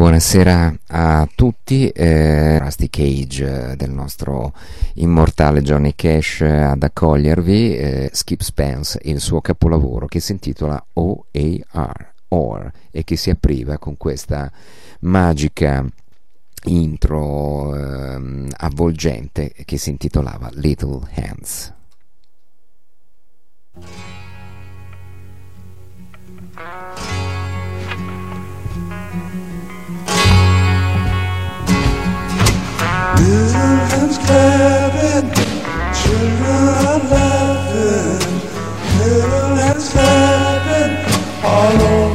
Buonasera a tutti, eh, Rusty Cage eh, del nostro immortale Johnny Cash ad accogliervi, eh, Skip Spence e il suo capolavoro che si intitola OAR, OR e che si apriva con questa magica intro eh, avvolgente che si intitolava Little Hands. Little clapping, children are laughing. Little hands clapping all over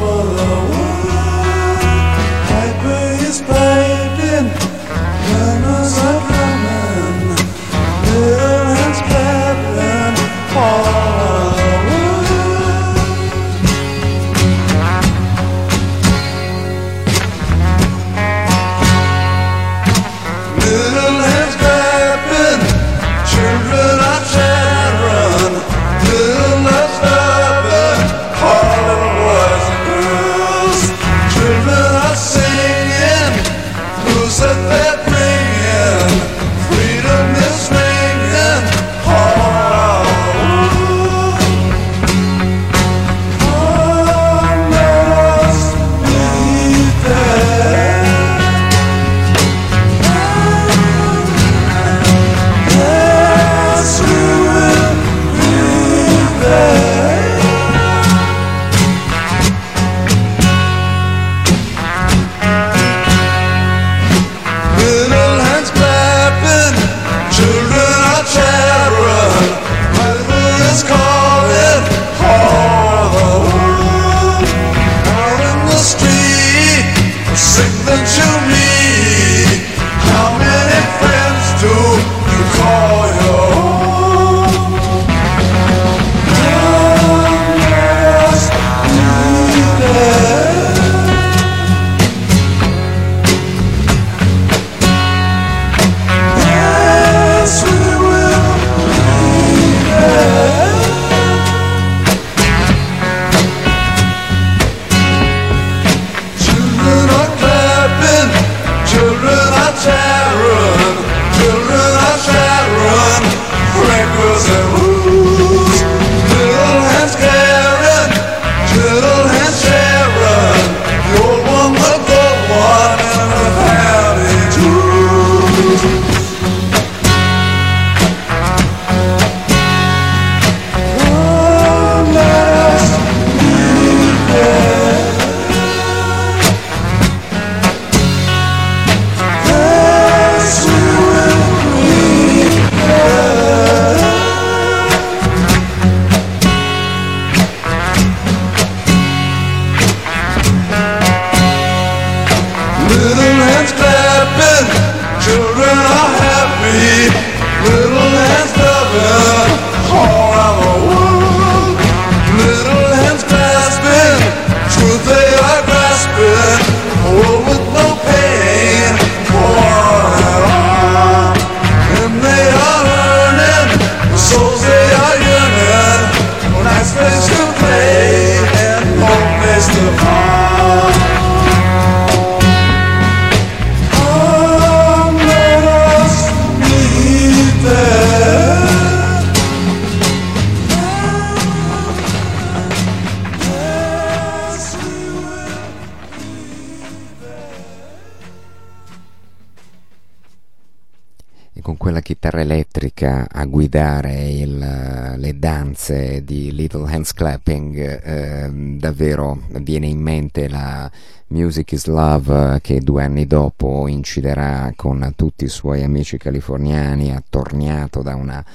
guidare il, le danze di Little Hands Clapping, eh, davvero viene in mente la Music is Love che due anni dopo inciderà con tutti i suoi amici californiani, attorniato da una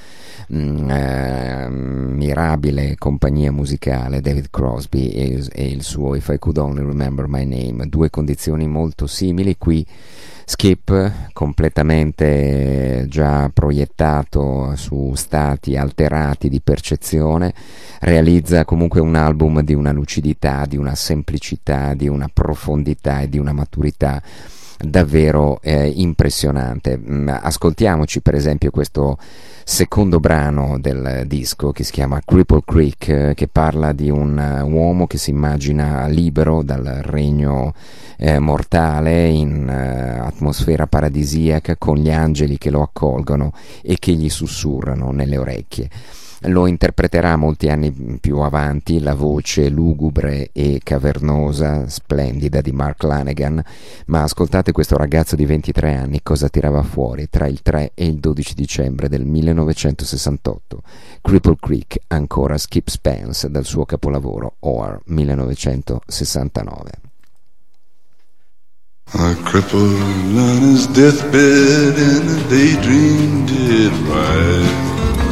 mm, eh, mirabile compagnia musicale, David Crosby e, e il suo If I Could Only Remember My Name, due condizioni molto simili. Qui Skip completamente già proiettato su stati alterati di percezione, realizza comunque un album di una lucidità, di una semplicità, di una profondità e di una maturità davvero eh, impressionante. Mm, ascoltiamoci per esempio questo secondo brano del disco che si chiama Cripple Creek, eh, che parla di un uh, uomo che si immagina libero dal regno eh, mortale in uh, atmosfera paradisiaca con gli angeli che lo accolgono e che gli sussurrano nelle orecchie lo interpreterà molti anni più avanti la voce lugubre e cavernosa, splendida di Mark Lanegan, ma ascoltate questo ragazzo di 23 anni cosa tirava fuori tra il 3 e il 12 dicembre del 1968. Cripple Creek, ancora Skip Spence dal suo capolavoro Or 1969. A cripple on his deathbed and a daydream did rise.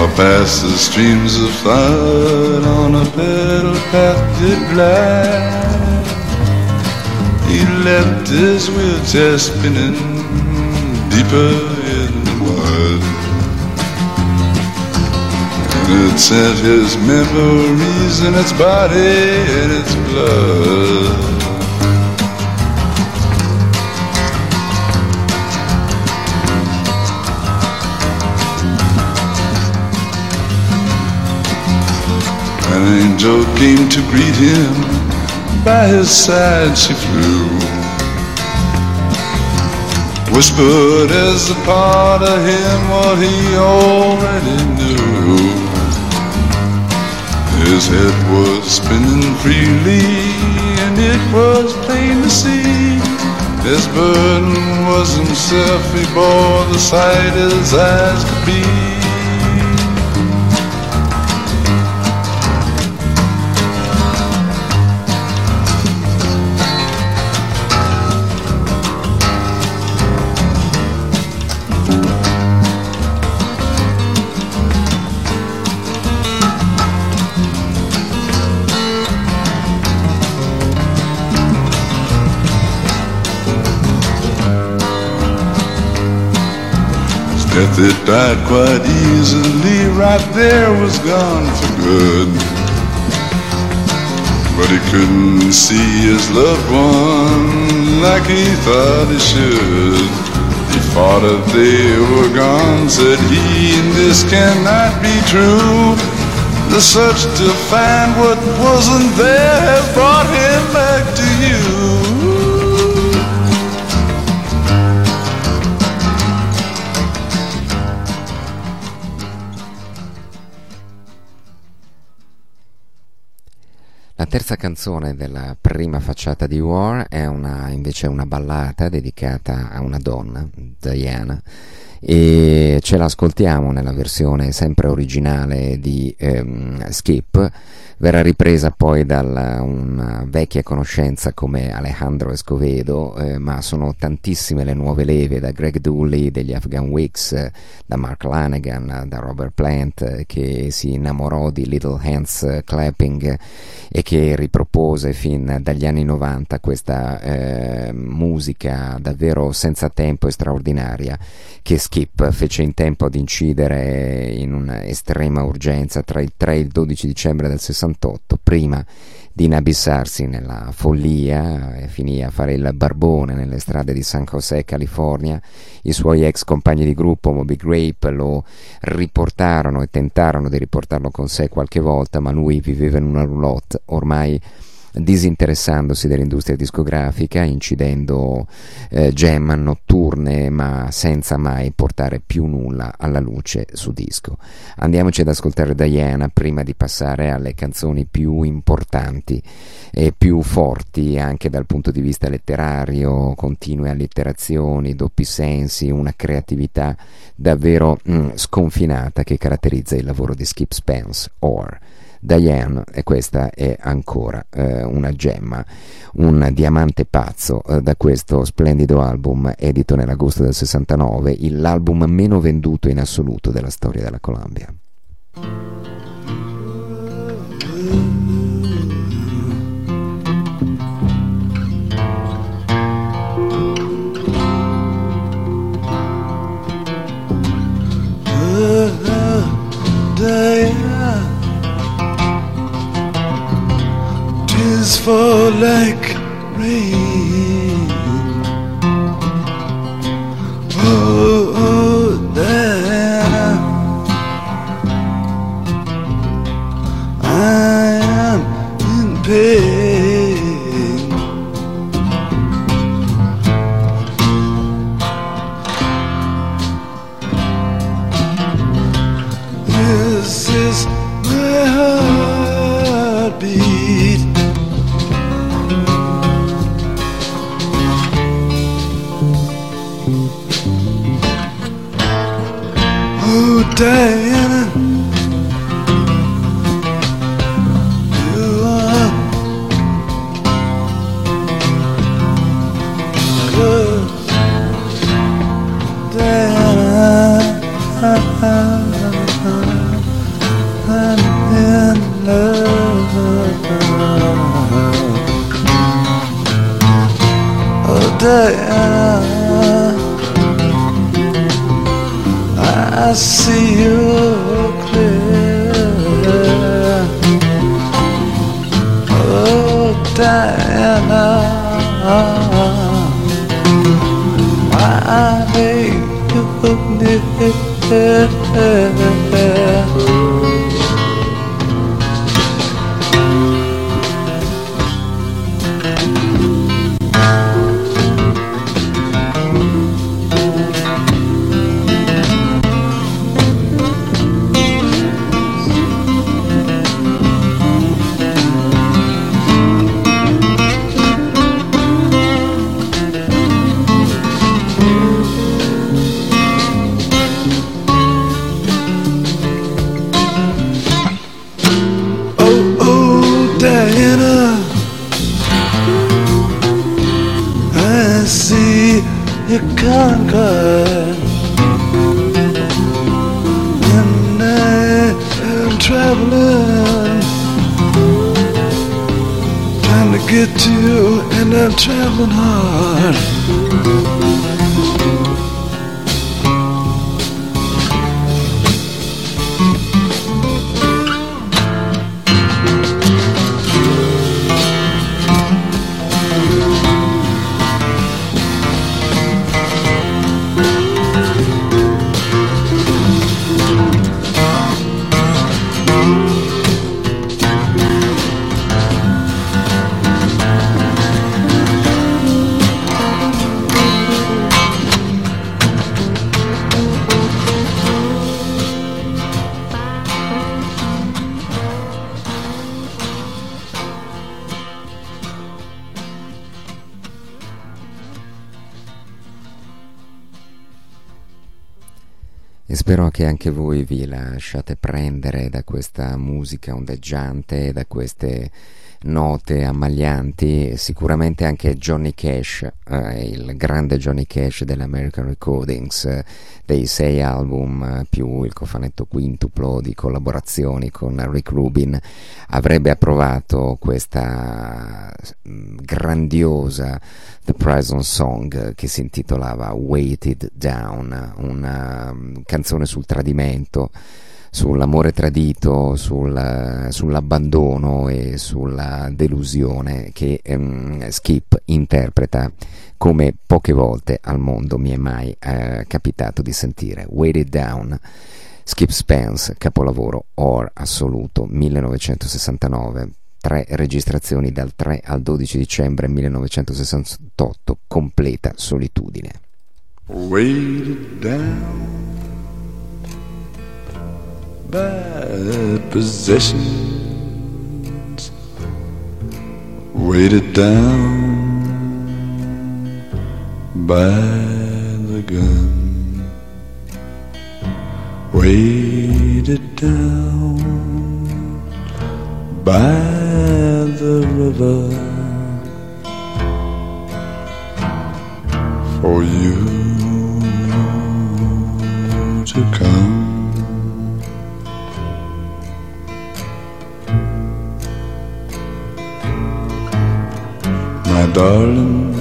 Or past the streams of thought on a pedal path did glide. He left his wheelchair spinning deeper in the mud. And it sent his memories in its body and its blood. An angel came to greet him, by his side she flew. Whispered as a part of him what he already knew. His head was spinning freely, and it was plain to see. His burden was himself, he bore the sight his eyes could be. That died quite easily, right there was gone for good. But he couldn't see his loved one like he thought he should. He thought if they were gone, said he, and this cannot be true. The search to find what wasn't there has brought him back to you. Terza canzone della prima facciata di War è una, invece una ballata dedicata a una donna, Diana, e ce l'ascoltiamo nella versione sempre originale di ehm, Skip. Verrà ripresa poi da una vecchia conoscenza come Alejandro Escovedo, eh, ma sono tantissime le nuove leve da Greg Dooley, degli Afghan Wigs, da Mark Lanegan, da Robert Plant, che si innamorò di Little Hands Clapping e che ripropose fin dagli anni 90 questa eh, musica davvero senza tempo e straordinaria che Skip fece in tempo ad incidere in un'estrema urgenza tra il 3 e il 12 dicembre del 68, prima di inabissarsi nella follia e finì a fare il barbone nelle strade di San José, California. I suoi ex compagni di gruppo, Moby Grape, lo riportarono e tentarono di riportarlo con sé qualche volta, ma lui viveva in una roulotte ormai disinteressandosi dell'industria discografica, incidendo eh, jam notturne ma senza mai portare più nulla alla luce su disco. Andiamoci ad ascoltare Diana prima di passare alle canzoni più importanti e più forti anche dal punto di vista letterario, continue allitterazioni, doppi sensi, una creatività davvero mm, sconfinata che caratterizza il lavoro di Skip Spence or Diane e questa è ancora eh, una gemma, un diamante pazzo eh, da questo splendido album edito nell'agosto del 69, l'album meno venduto in assoluto della storia della Columbia. Tis fall like rain. Oh, oh Diana, ah. I day. Che anche voi vi lasciate prendere da questa musica ondeggiante, da queste note ammaglianti, sicuramente anche Johnny Cash, eh, il grande Johnny Cash dell'American Recordings, eh, dei sei album eh, più il cofanetto quintuplo di collaborazioni con Rick Rubin, avrebbe approvato questa mm, grandiosa The Prison Song che si intitolava Weighted Down, una mm, canzone sul tradimento sull'amore tradito, sul, sull'abbandono e sulla delusione che ehm, Skip interpreta come poche volte al mondo mi è mai eh, capitato di sentire. Weighted Down, Skip Spence, capolavoro or assoluto 1969, tre registrazioni dal 3 al 12 dicembre 1968, completa solitudine. Weighted down. my possessions weighted down by the gun, weighted down by the river for you. darling,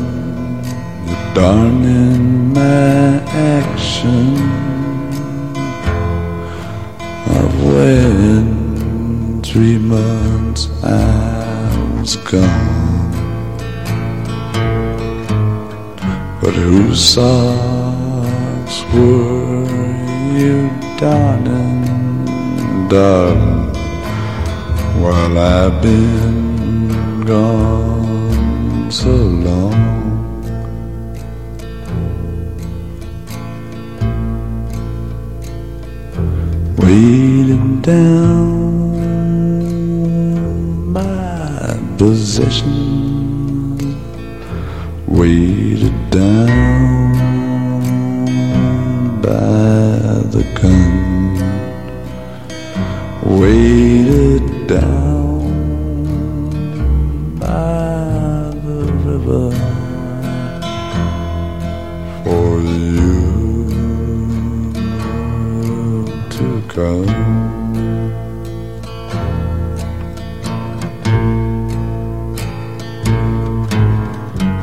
you're darning my I've been three months I was gone. But whose socks were you darning, darling, while I've been gone? So long. Waiting down my possession. weighted down. come.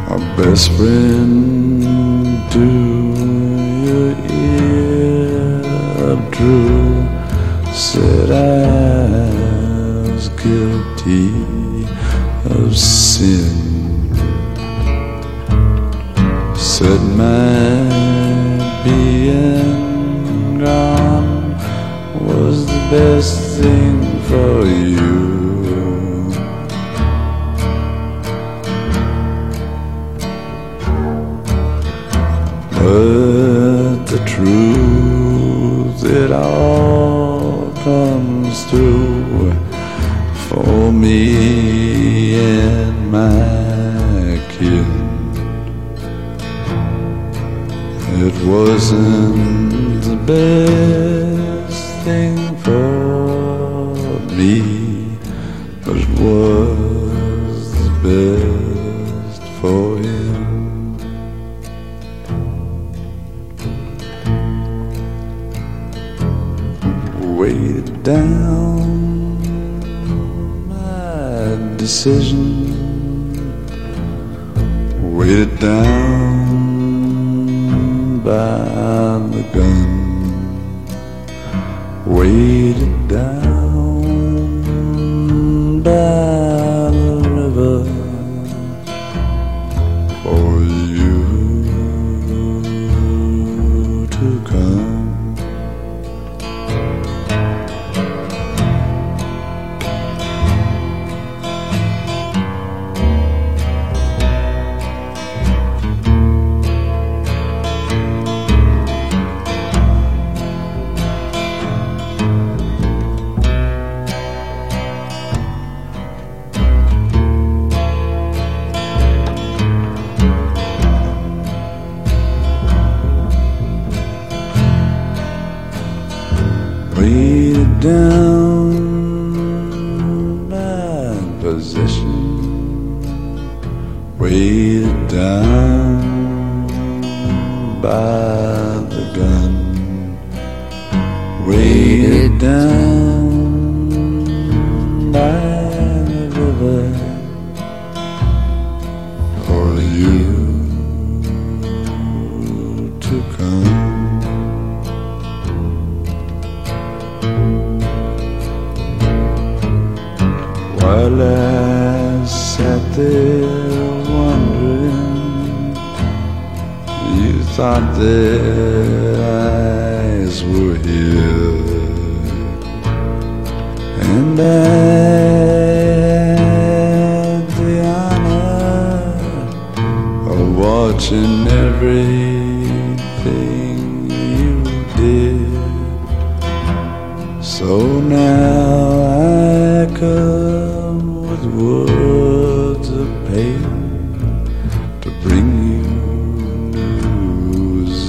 Our best friend, too.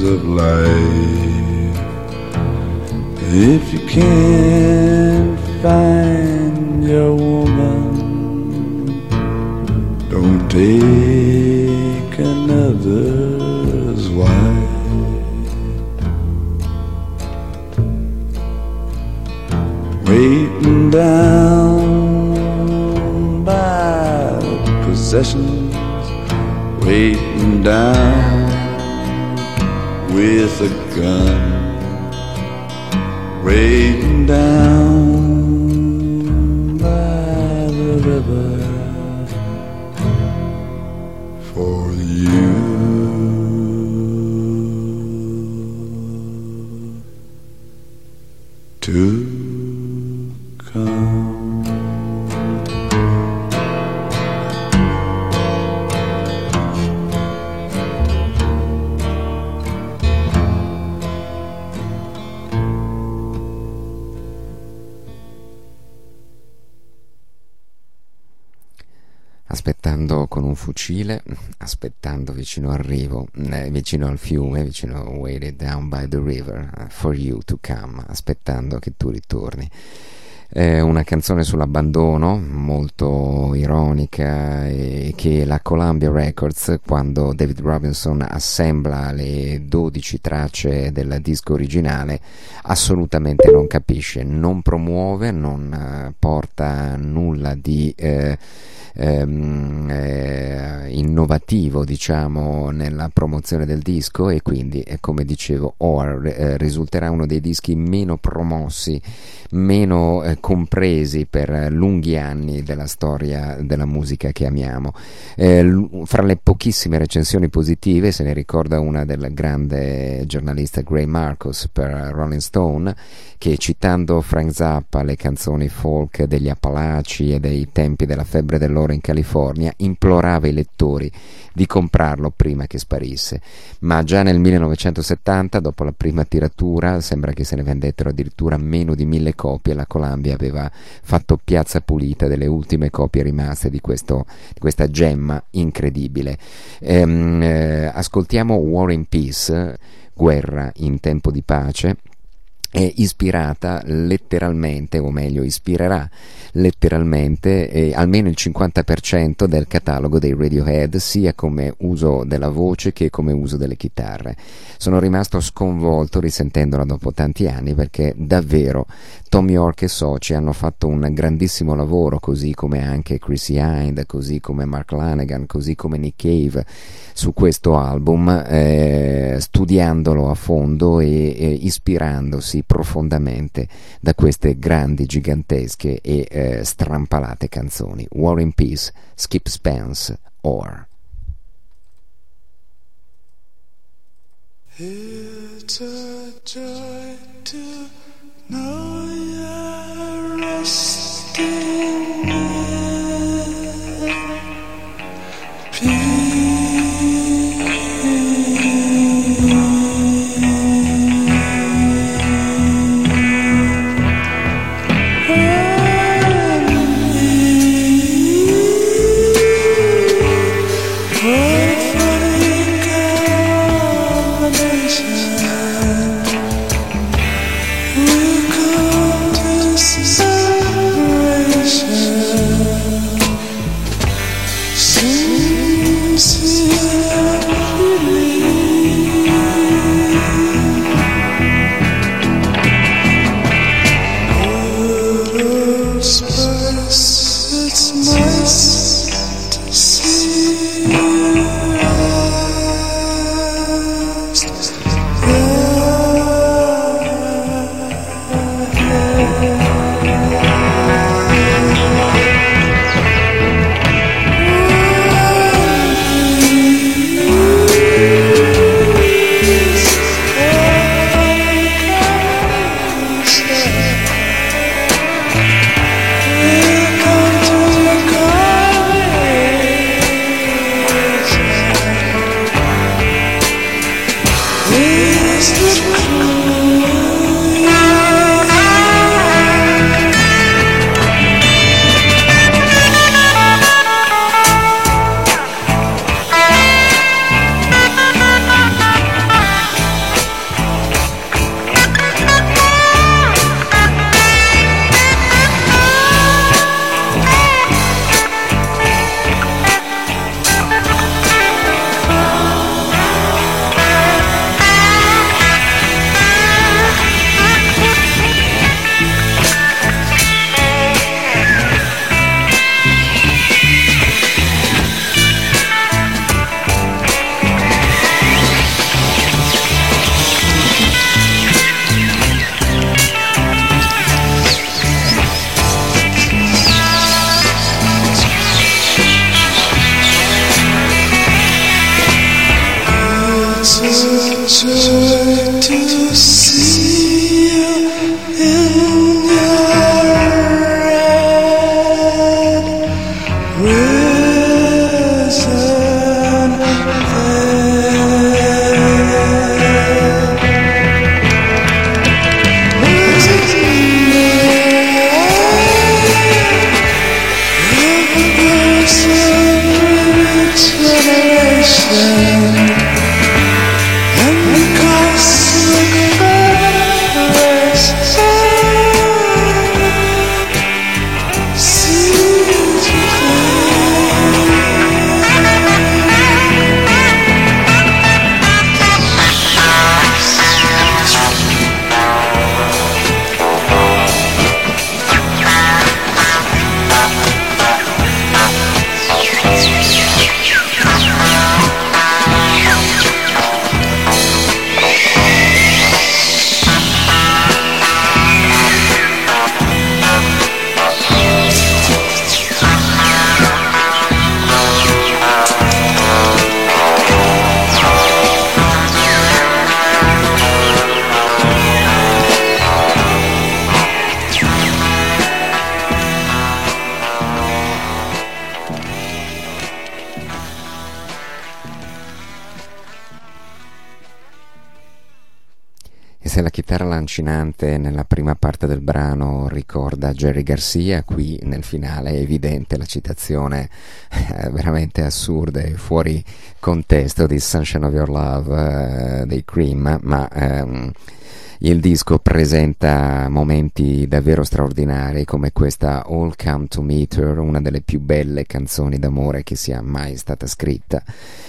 Of life. If you can't find your woman, don't take another's wife. Waiting down by the possessions, waiting down with a gun, waiting down fucile, aspettando vicino al rivo, eh, vicino al fiume, vicino waited down by the river, uh, for you to come, aspettando che tu ritorni. È una canzone sull'abbandono, molto ironica, e che la Columbia Records, quando David Robinson assembla le 12 tracce del disco originale, assolutamente non capisce, non promuove, non eh, porta nulla di... Eh, ehm, eh, innovativo diciamo nella promozione del disco e quindi eh, come dicevo Or eh, risulterà uno dei dischi meno promossi meno eh, compresi per lunghi anni della storia della musica che amiamo eh, l- fra le pochissime recensioni positive se ne ricorda una del grande giornalista Gray Marcus per Rolling Stone che citando Frank Zappa le canzoni folk degli Appalachi e dei tempi della febbre dell'oro in California implorava i lettori di comprarlo prima che sparisse. Ma già nel 1970, dopo la prima tiratura, sembra che se ne vendettero addirittura meno di mille copie. La Columbia aveva fatto piazza pulita delle ultime copie rimaste di, questo, di questa gemma incredibile. Ehm, eh, ascoltiamo War in Peace, Guerra in tempo di pace è ispirata letteralmente, o meglio, ispirerà letteralmente eh, almeno il 50% del catalogo dei Radiohead, sia come uso della voce che come uso delle chitarre. Sono rimasto sconvolto risentendola dopo tanti anni perché davvero Tom York e Soci hanno fatto un grandissimo lavoro, così come anche Chrissy Hind, così come Mark Lanegan, così come Nick Cave su questo album, eh, studiandolo a fondo e, e ispirandosi profondamente da queste grandi, gigantesche e eh, strampalate canzoni. War in Peace, Skip Spence, Or. It's a joy to know you're resting lancinante nella prima parte del brano ricorda Jerry Garcia, qui nel finale è evidente la citazione eh, veramente assurda e fuori contesto di Sunshine of Your Love eh, dei Cream, ma ehm, il disco presenta momenti davvero straordinari come questa All Come to Meet Her, una delle più belle canzoni d'amore che sia mai stata scritta.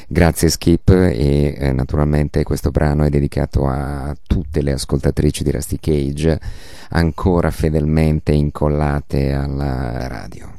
Grazie Skip e eh, naturalmente questo brano è dedicato a tutte le ascoltatrici di Rusty Cage ancora fedelmente incollate alla radio.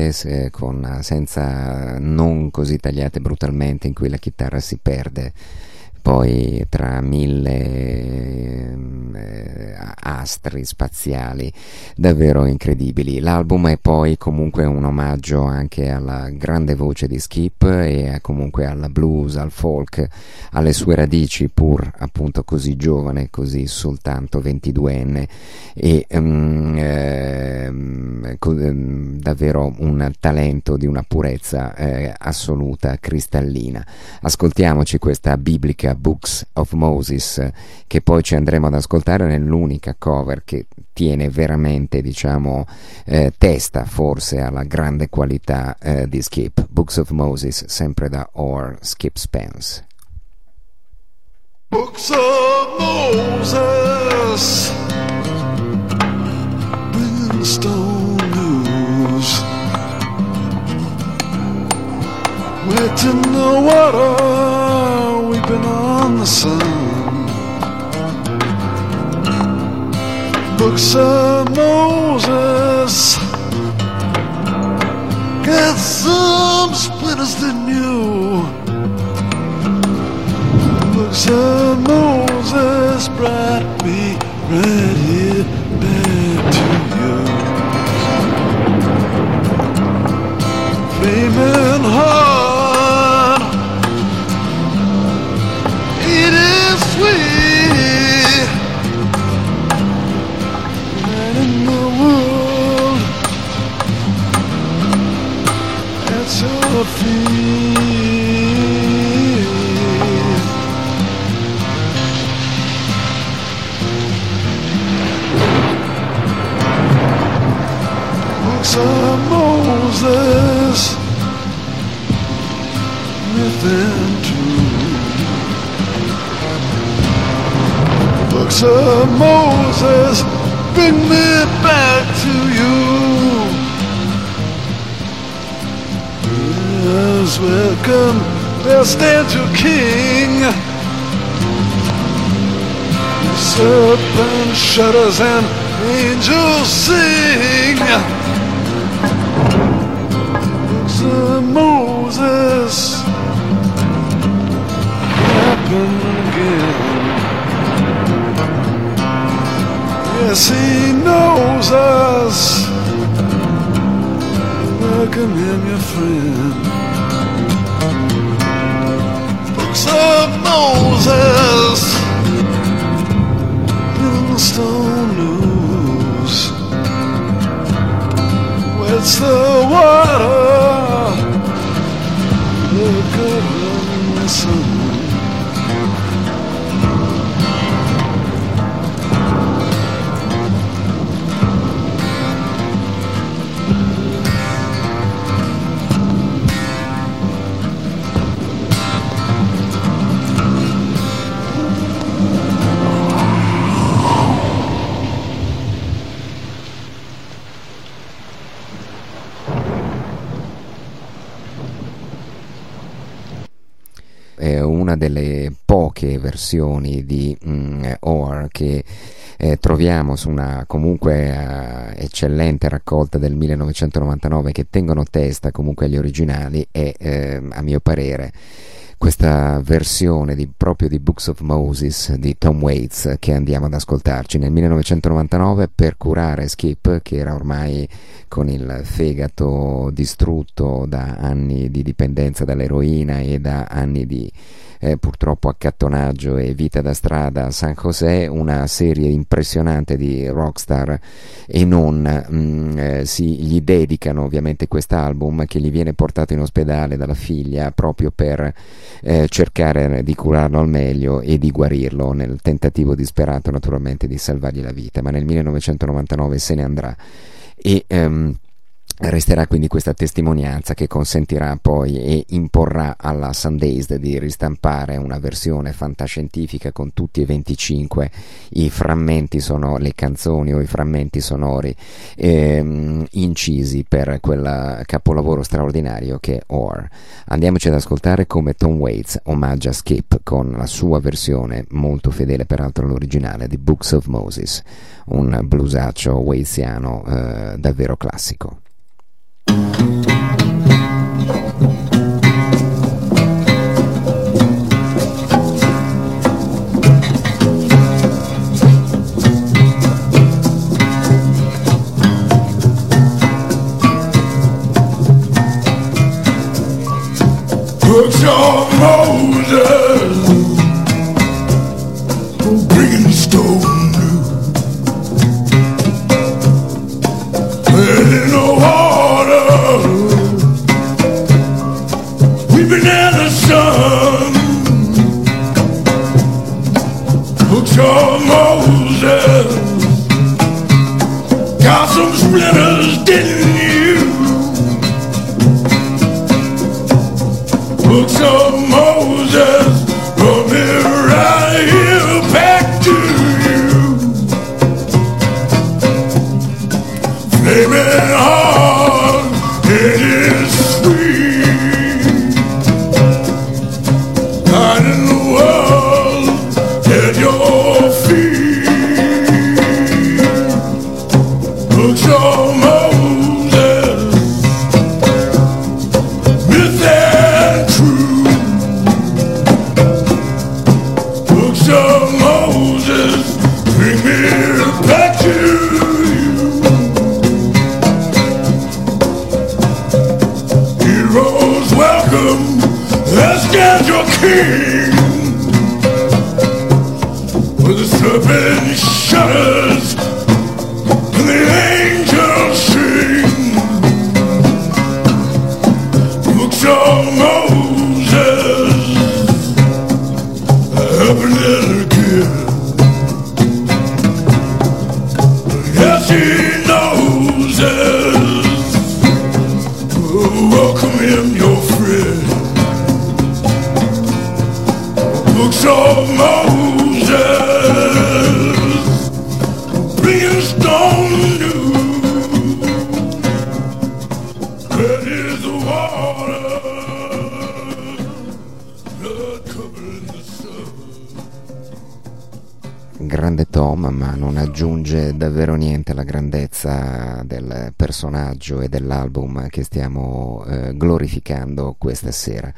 Fortunatamente se, con, senza non così tagliate brutalmente in cui la chitarra si perde poi tra mille eh, astri spaziali davvero incredibili. L'album è poi comunque un omaggio anche alla grande voce di Skip e comunque alla blues, al folk, alle sue radici pur appunto così giovane, così soltanto 22enne e um, eh, davvero un talento di una purezza eh, assoluta, cristallina. Ascoltiamoci questa biblica Books of Moses che poi ci andremo ad ascoltare nell'unica cover che tiene veramente diciamo eh, testa forse alla grande qualità eh, di Skip. Books of Moses sempre da Or Skip Spence. Books of Moses, bringing wet in the water, weeping on the sun. Books of Moses, got some splinters than you books of Moses brought me right here back to you. Flaming heart, Books of Moses, bring me back to you. Yes, welcome, there stands your king. Serpent shudders and angels sing. Books of Moses happen again. Yes, he knows us. Welcome him, your friend. Books of Moses in stone news. What's the water? Look at the sun. Delle poche versioni di mm, Or che eh, troviamo su una comunque eh, eccellente raccolta del 1999 che tengono testa comunque agli originali e eh, a mio parere questa versione di, proprio di Books of Moses di Tom Waits che andiamo ad ascoltarci. Nel 1999 per curare Skip che era ormai con il fegato distrutto da anni di dipendenza dall'eroina e da anni di eh, purtroppo accattonaggio e vita da strada a San José, una serie impressionante di rockstar e non mh, eh, si, gli dedicano ovviamente quest'album che gli viene portato in ospedale dalla figlia proprio per eh, cercare di curarlo al meglio e di guarirlo nel tentativo disperato naturalmente di salvargli la vita, ma nel 1999 se ne andrà. E ehm, Resterà quindi questa testimonianza che consentirà poi e imporrà alla Sundays di ristampare una versione fantascientifica con tutti e 25 i frammenti sonori, le canzoni o i frammenti sonori ehm, incisi per quel capolavoro straordinario che è Or. Andiamoci ad ascoltare come Tom Waits omaggia Skip con la sua versione molto fedele peraltro all'originale di Books of Moses, un bluesaccio waitsiano eh, davvero classico. Put your Got some splinters, didn't you? Personaggio e dell'album che stiamo eh, glorificando questa sera.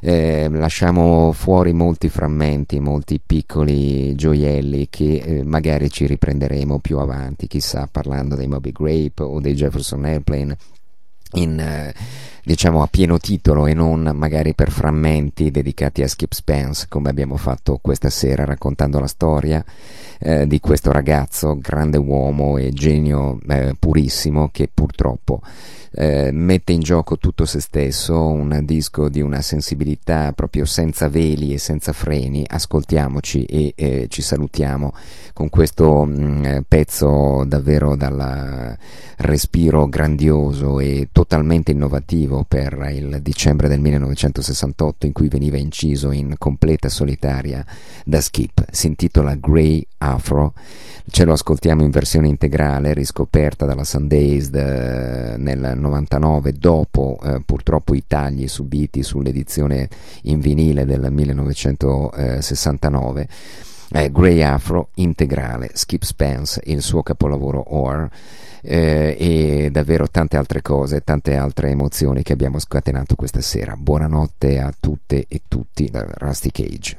Eh, lasciamo fuori molti frammenti, molti piccoli gioielli che eh, magari ci riprenderemo più avanti, chissà, parlando dei Moby Grape o dei Jefferson Airplane in eh, diciamo a pieno titolo e non magari per frammenti dedicati a Skip Spence come abbiamo fatto questa sera raccontando la storia eh, di questo ragazzo, grande uomo e genio eh, purissimo che purtroppo eh, mette in gioco tutto se stesso, un disco di una sensibilità proprio senza veli e senza freni. Ascoltiamoci e eh, ci salutiamo con questo mh, mm, pezzo davvero dal respiro grandioso e totalmente innovativo per il dicembre del 1968 in cui veniva inciso in completa solitaria da Skip. Si intitola Grey Afro ce lo ascoltiamo in versione integrale riscoperta dalla Sundazed eh, nel 99 dopo eh, purtroppo i tagli subiti sull'edizione in vinile del 1969 eh, Grey Afro integrale Skip Spence il suo capolavoro Or eh, e davvero tante altre cose, tante altre emozioni che abbiamo scatenato questa sera. Buonanotte a tutte e tutti da Rusty Cage.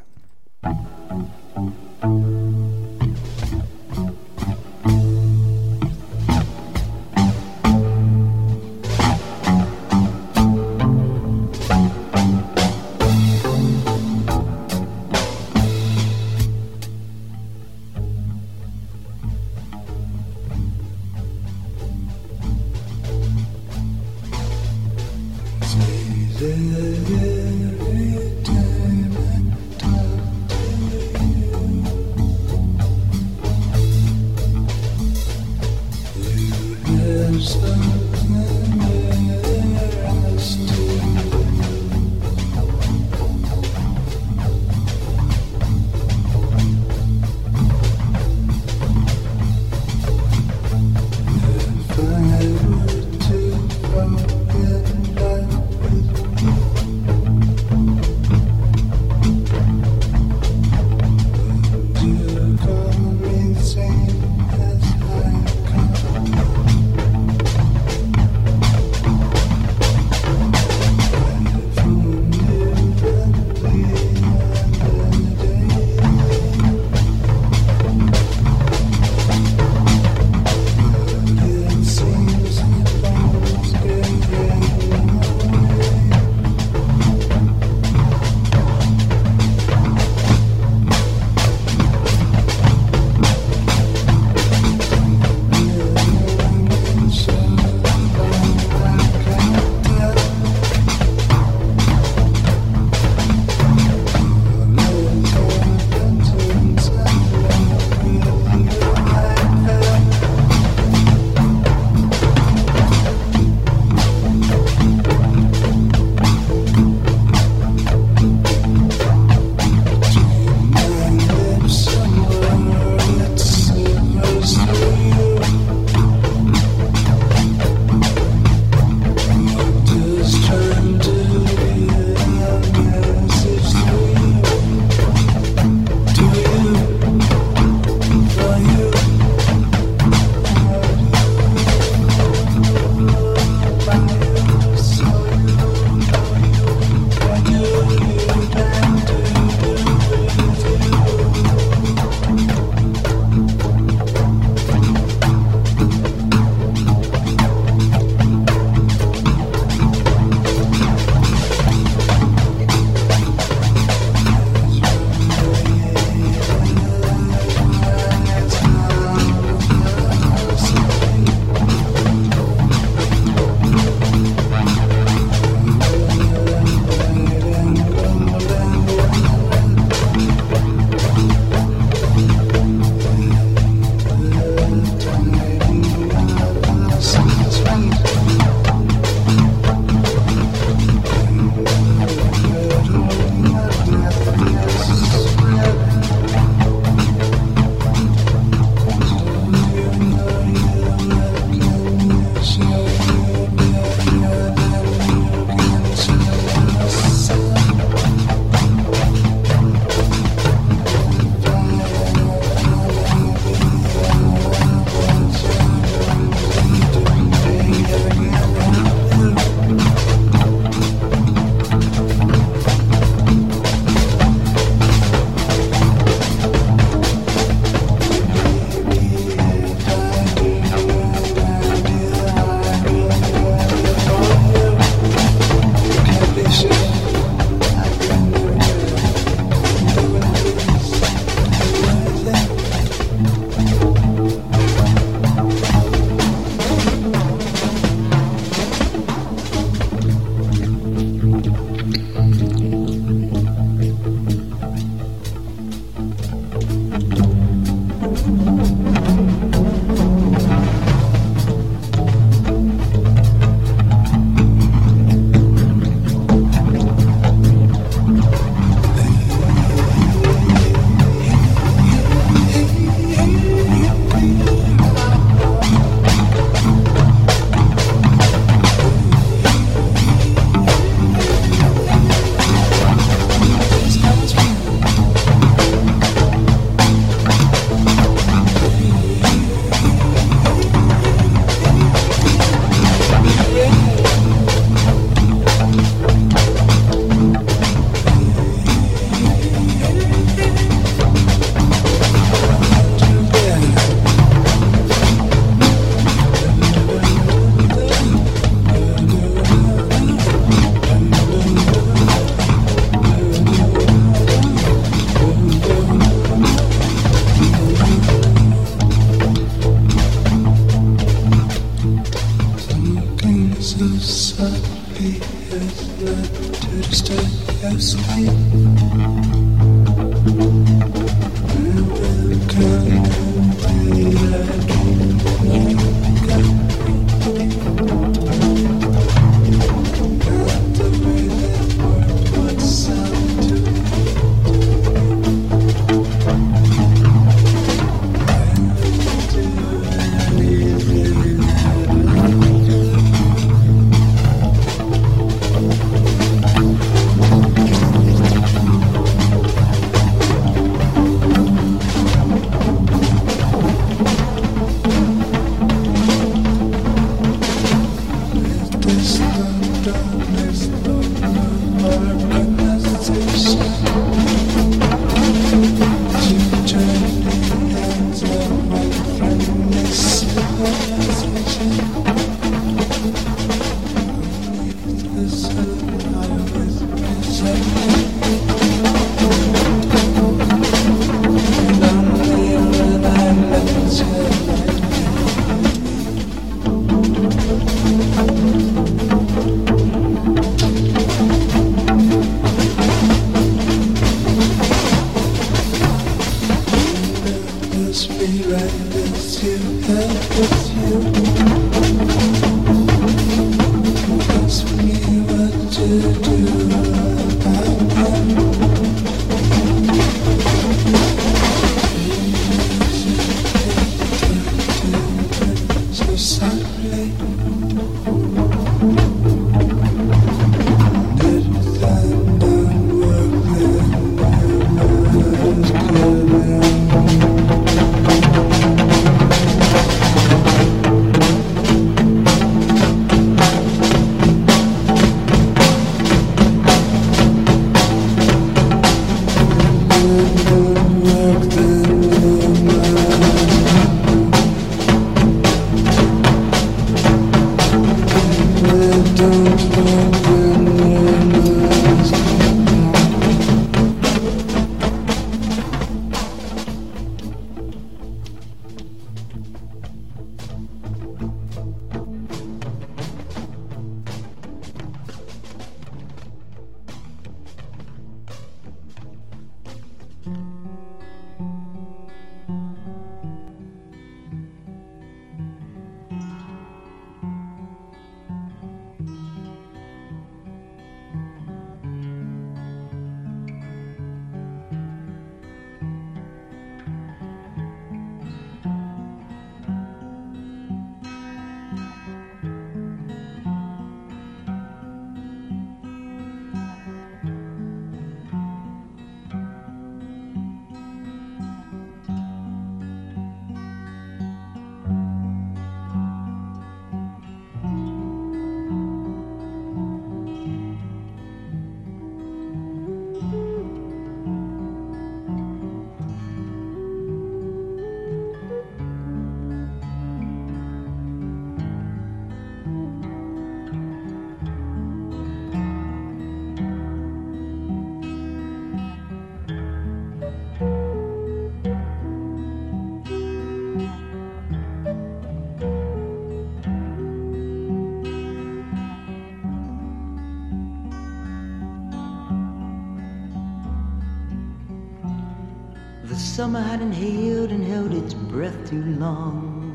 Summer had inhaled and held its breath too long.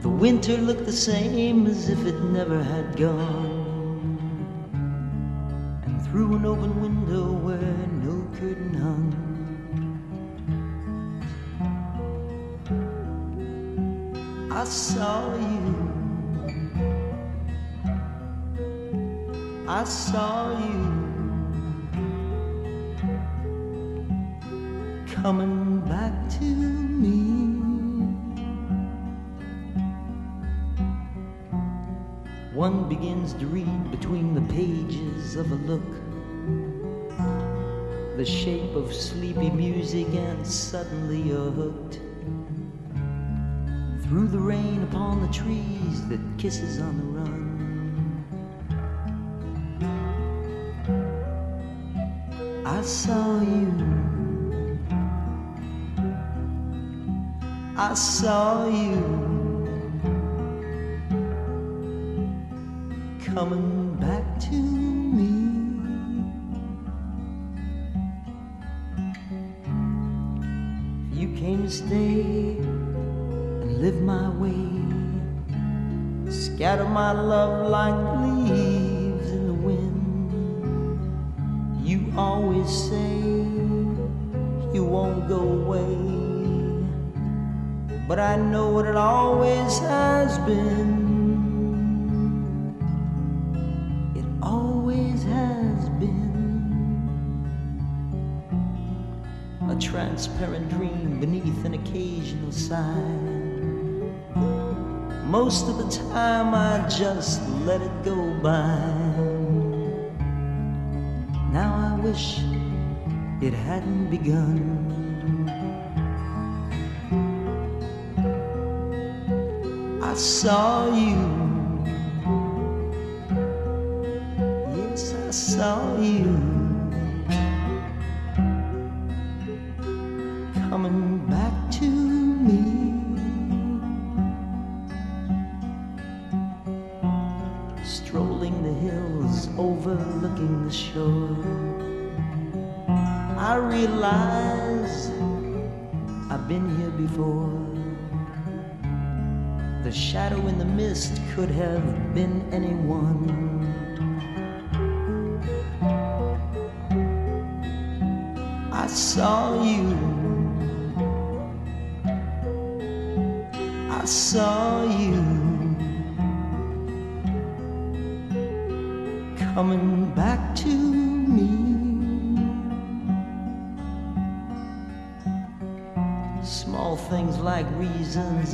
The winter looked the same as if it never had gone. And through an open window where no curtain hung, I saw you. I saw you. Coming back to me. One begins to read between the pages of a look, the shape of sleepy music, and suddenly you're hooked. Through the rain upon the trees that kisses on the run. I saw you. I saw you coming back to me. You came to stay and live my way, scatter my love like leaves in the wind. You always say you won't go away, but I know what it always has been. It always has been a transparent dream beneath an occasional sigh. Most of the time I just let it go by. Now I wish it hadn't begun. I saw you. Yes, I saw you.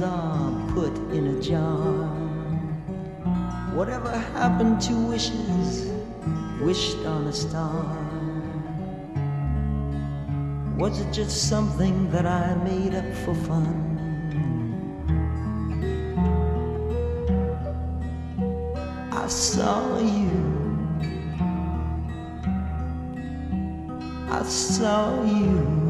Are put in a jar. Whatever happened to wishes wished on a star? Was it just something that I made up for fun? I saw you. I saw you